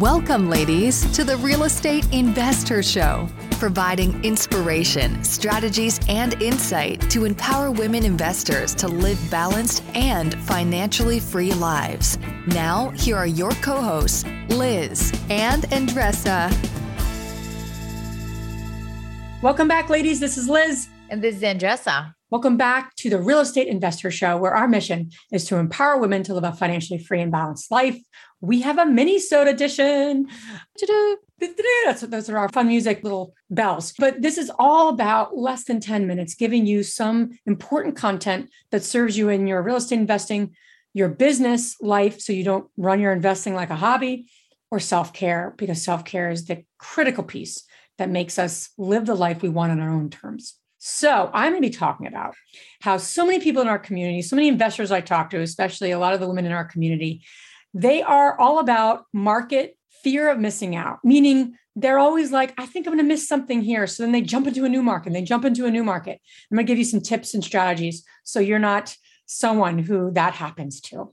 Welcome, ladies, to the Real Estate Investor Show, providing inspiration, strategies, and insight to empower women investors to live balanced and financially free lives. Now, here are your co hosts, Liz and Andresa. Welcome back, ladies. This is Liz. And this is Andresa. Welcome back to the Real Estate Investor Show, where our mission is to empower women to live a financially free and balanced life. We have a mini soda edition. That's, those are our fun music little bells. But this is all about less than 10 minutes, giving you some important content that serves you in your real estate investing, your business life, so you don't run your investing like a hobby, or self care, because self care is the critical piece that makes us live the life we want on our own terms. So, I'm going to be talking about how so many people in our community, so many investors I talk to, especially a lot of the women in our community, they are all about market fear of missing out, meaning they're always like, I think I'm going to miss something here. So then they jump into a new market, they jump into a new market. I'm going to give you some tips and strategies so you're not someone who that happens to.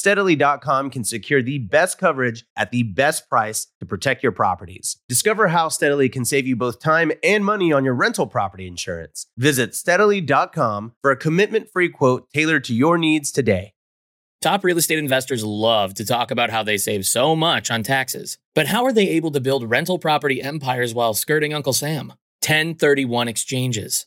steadily.com can secure the best coverage at the best price to protect your properties. Discover how Steadily can save you both time and money on your rental property insurance. Visit steadily.com for a commitment free quote tailored to your needs today. Top real estate investors love to talk about how they save so much on taxes. But how are they able to build rental property empires while skirting Uncle Sam? 1031 exchanges.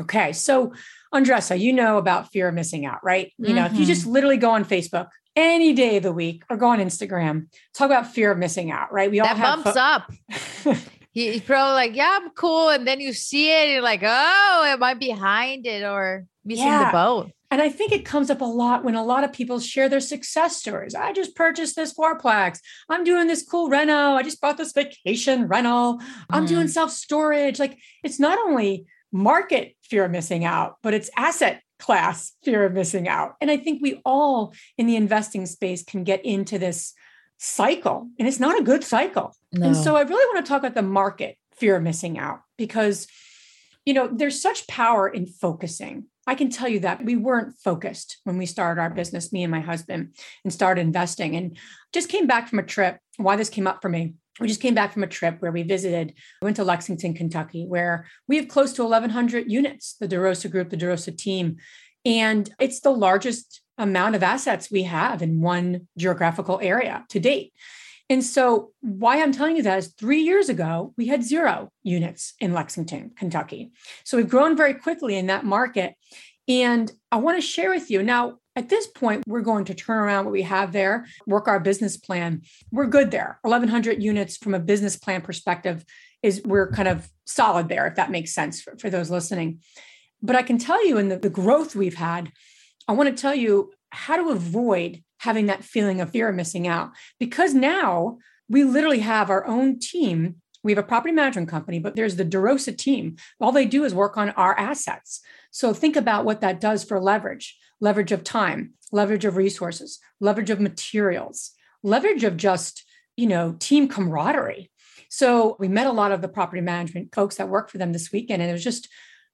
Okay, so Andresa, you know about fear of missing out, right? You know, if you just mm-hmm. literally go on Facebook any day of the week or go on Instagram, talk about fear of missing out, right? We all that have bumps fo- up. He- He's probably like, yeah, I'm cool. And then you see it, you're like, oh, am I behind it or missing Yeah. the boat? And I think it comes up a lot when a lot of people share their success stories. I just purchased this fourplex. I'm doing this cool reno. I just bought this vacation rental. I'm doing mm. self storage. Like it's not only market fear of missing out, but it's asset class fear of missing out. And I think we all in the investing space can get into this cycle, and it's not a good cycle. And so I really want to talk about the market fear of missing out because, you know, there's such power in focusing. I can tell you that we weren't focused when we started our business, me and my husband, and started investing. And just came back from a trip. Why this came up for me. We just came back from a trip where we visited, we went to Lexington, Kentucky, where we have close to 1,100 units, the DeRosa Group, the DeRosa team. And it's the largest amount of assets we have in one geographical area to date. And so, why I'm telling you that is three years ago, we had zero units in Lexington, Kentucky. So, we've grown very quickly in that market. And I want to share with you now, at this point, we're going to turn around what we have there, work our business plan. We're good there. 1,100 units from a business plan perspective is we're kind of solid there, if that makes sense for, for those listening. But I can tell you in the, the growth we've had, I want to tell you how to avoid having that feeling of fear of missing out. Because now we literally have our own team we have a property management company, but there's the DeRosa team. All they do is work on our assets. So think about what that does for leverage leverage of time, leverage of resources, leverage of materials, leverage of just, you know, team camaraderie. So we met a lot of the property management folks that work for them this weekend, and it was just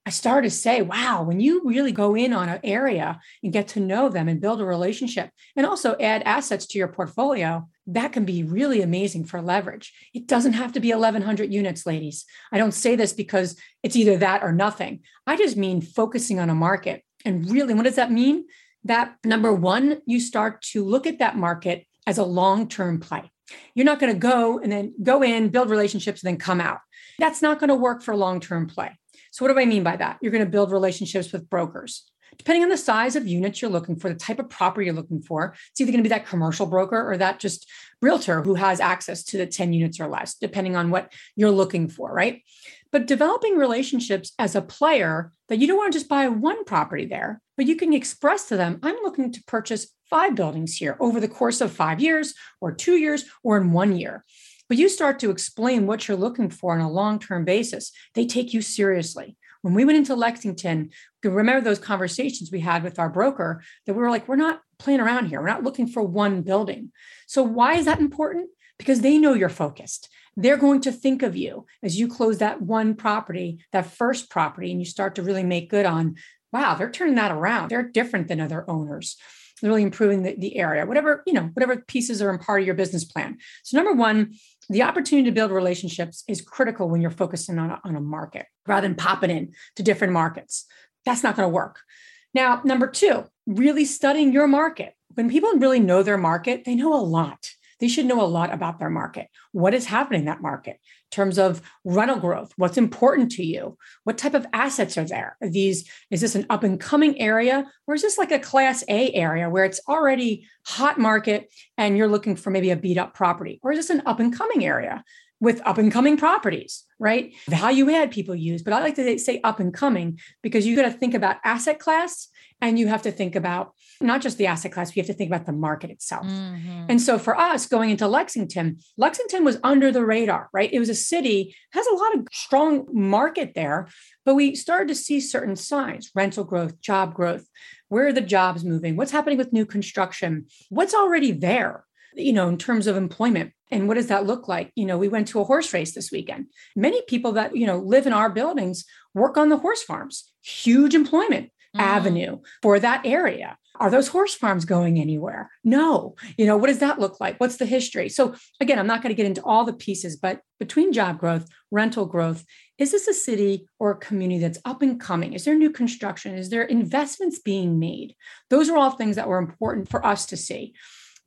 I started to say, wow, when you really go in on an area and get to know them and build a relationship and also add assets to your portfolio, that can be really amazing for leverage. It doesn't have to be 1,100 units, ladies. I don't say this because it's either that or nothing. I just mean focusing on a market. And really, what does that mean? That number one, you start to look at that market as a long term play. You're not going to go and then go in, build relationships, and then come out. That's not going to work for long term play. So, what do I mean by that? You're going to build relationships with brokers. Depending on the size of units you're looking for, the type of property you're looking for, it's either going to be that commercial broker or that just realtor who has access to the 10 units or less, depending on what you're looking for, right? But developing relationships as a player that you don't want to just buy one property there, but you can express to them, I'm looking to purchase five buildings here over the course of five years or two years or in one year but you start to explain what you're looking for on a long term basis, they take you seriously. When we went into Lexington, remember those conversations we had with our broker that we were like, we're not playing around here. We're not looking for one building. So, why is that important? Because they know you're focused. They're going to think of you as you close that one property, that first property, and you start to really make good on, wow, they're turning that around. They're different than other owners really improving the, the area whatever you know whatever pieces are in part of your business plan so number one the opportunity to build relationships is critical when you're focusing on a, on a market rather than popping in to different markets. That's not going to work. Now, number two, really studying your market. When people really know their market, they know a lot they should know a lot about their market. What is happening in that market in terms of rental growth? What's important to you? What type of assets are there? Are these is this an up and coming area or is this like a class A area where it's already hot market and you're looking for maybe a beat up property? Or is this an up and coming area? With up and coming properties, right? Value add people use, but I like to say up and coming because you got to think about asset class and you have to think about not just the asset class, you have to think about the market itself. Mm-hmm. And so for us going into Lexington, Lexington was under the radar, right? It was a city, has a lot of strong market there, but we started to see certain signs, rental growth, job growth. Where are the jobs moving? What's happening with new construction? What's already there? You know, in terms of employment. And what does that look like? You know, we went to a horse race this weekend. Many people that, you know, live in our buildings work on the horse farms, huge employment mm. avenue for that area. Are those horse farms going anywhere? No. You know, what does that look like? What's the history? So, again, I'm not going to get into all the pieces, but between job growth, rental growth, is this a city or a community that's up and coming? Is there new construction? Is there investments being made? Those are all things that were important for us to see.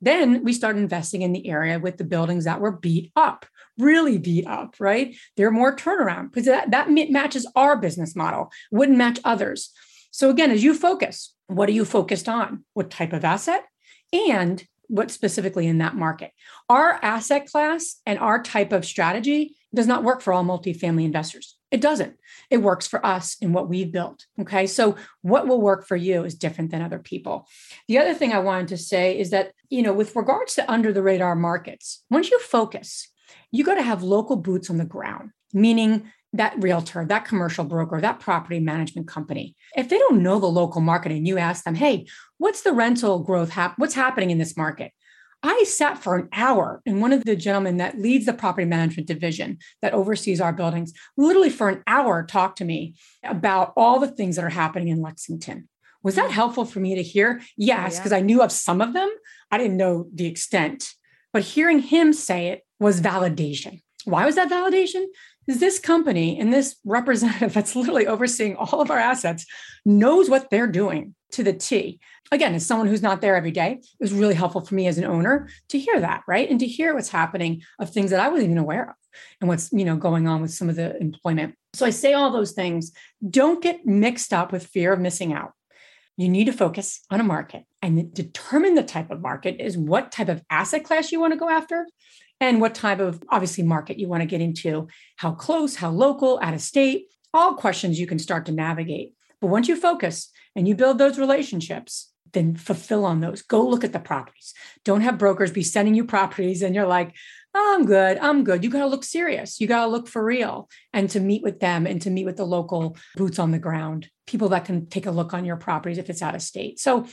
Then we started investing in the area with the buildings that were beat up, really beat up, right? They're more turnaround because that, that matches our business model, wouldn't match others. So again, as you focus, what are you focused on? What type of asset? And what specifically in that market? Our asset class and our type of strategy does not work for all multifamily investors. It doesn't. It works for us and what we've built. Okay. So, what will work for you is different than other people. The other thing I wanted to say is that, you know, with regards to under the radar markets, once you focus, you got to have local boots on the ground, meaning that realtor, that commercial broker, that property management company, if they don't know the local market and you ask them, hey, what's the rental growth? Hap- what's happening in this market? I sat for an hour and one of the gentlemen that leads the property management division that oversees our buildings, literally for an hour, talked to me about all the things that are happening in Lexington. Was that mm. helpful for me to hear? Oh, yes, because oh, yeah. I knew of some of them. I didn't know the extent, but hearing him say it was validation. Why was that validation? is this company and this representative that's literally overseeing all of our assets knows what they're doing to the T. Again, as someone who's not there every day, it was really helpful for me as an owner to hear that, right? And to hear what's happening of things that I wasn't even aware of and what's, you know, going on with some of the employment. So I say all those things. Don't get mixed up with fear of missing out. You need to focus on a market and determine the type of market is what type of asset class you want to go after and what type of obviously market you want to get into, how close, how local, out of state, all questions you can start to navigate. But once you focus and you build those relationships, then fulfill on those. Go look at the properties. Don't have brokers be sending you properties and you're like, oh, I'm good. I'm good. You got to look serious. You got to look for real and to meet with them and to meet with the local boots on the ground, people that can take a look on your properties if it's out of state. So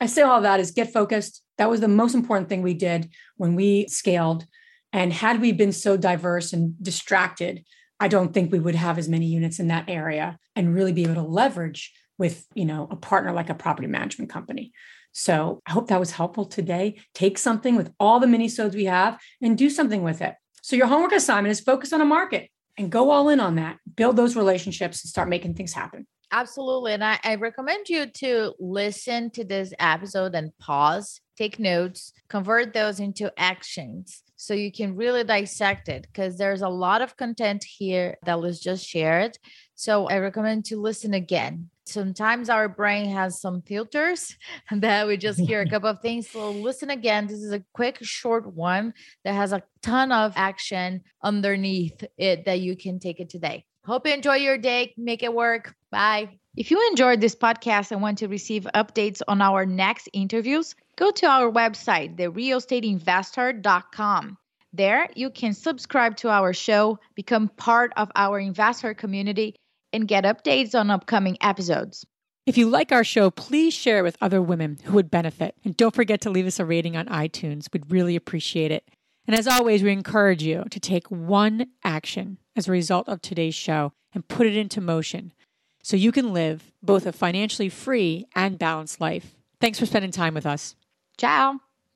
I say all that is get focused. That was the most important thing we did when we scaled. And had we been so diverse and distracted, I don't think we would have as many units in that area and really be able to leverage with, you know, a partner like a property management company. So I hope that was helpful today. Take something with all the mini-sodes we have and do something with it. So your homework assignment is focus on a market and go all in on that. Build those relationships and start making things happen. Absolutely. And I, I recommend you to listen to this episode and pause, take notes, convert those into actions so you can really dissect it because there's a lot of content here that was just shared. So I recommend to listen again. Sometimes our brain has some filters that we just hear a couple of things. So listen again. This is a quick, short one that has a ton of action underneath it that you can take it today. Hope you enjoy your day. Make it work. Bye. If you enjoyed this podcast and want to receive updates on our next interviews, go to our website, therealestateinvestor.com. There, you can subscribe to our show, become part of our investor community, and get updates on upcoming episodes. If you like our show, please share it with other women who would benefit. And don't forget to leave us a rating on iTunes. We'd really appreciate it. And as always, we encourage you to take one action as a result of today's show and put it into motion so you can live both a financially free and balanced life. Thanks for spending time with us. Ciao.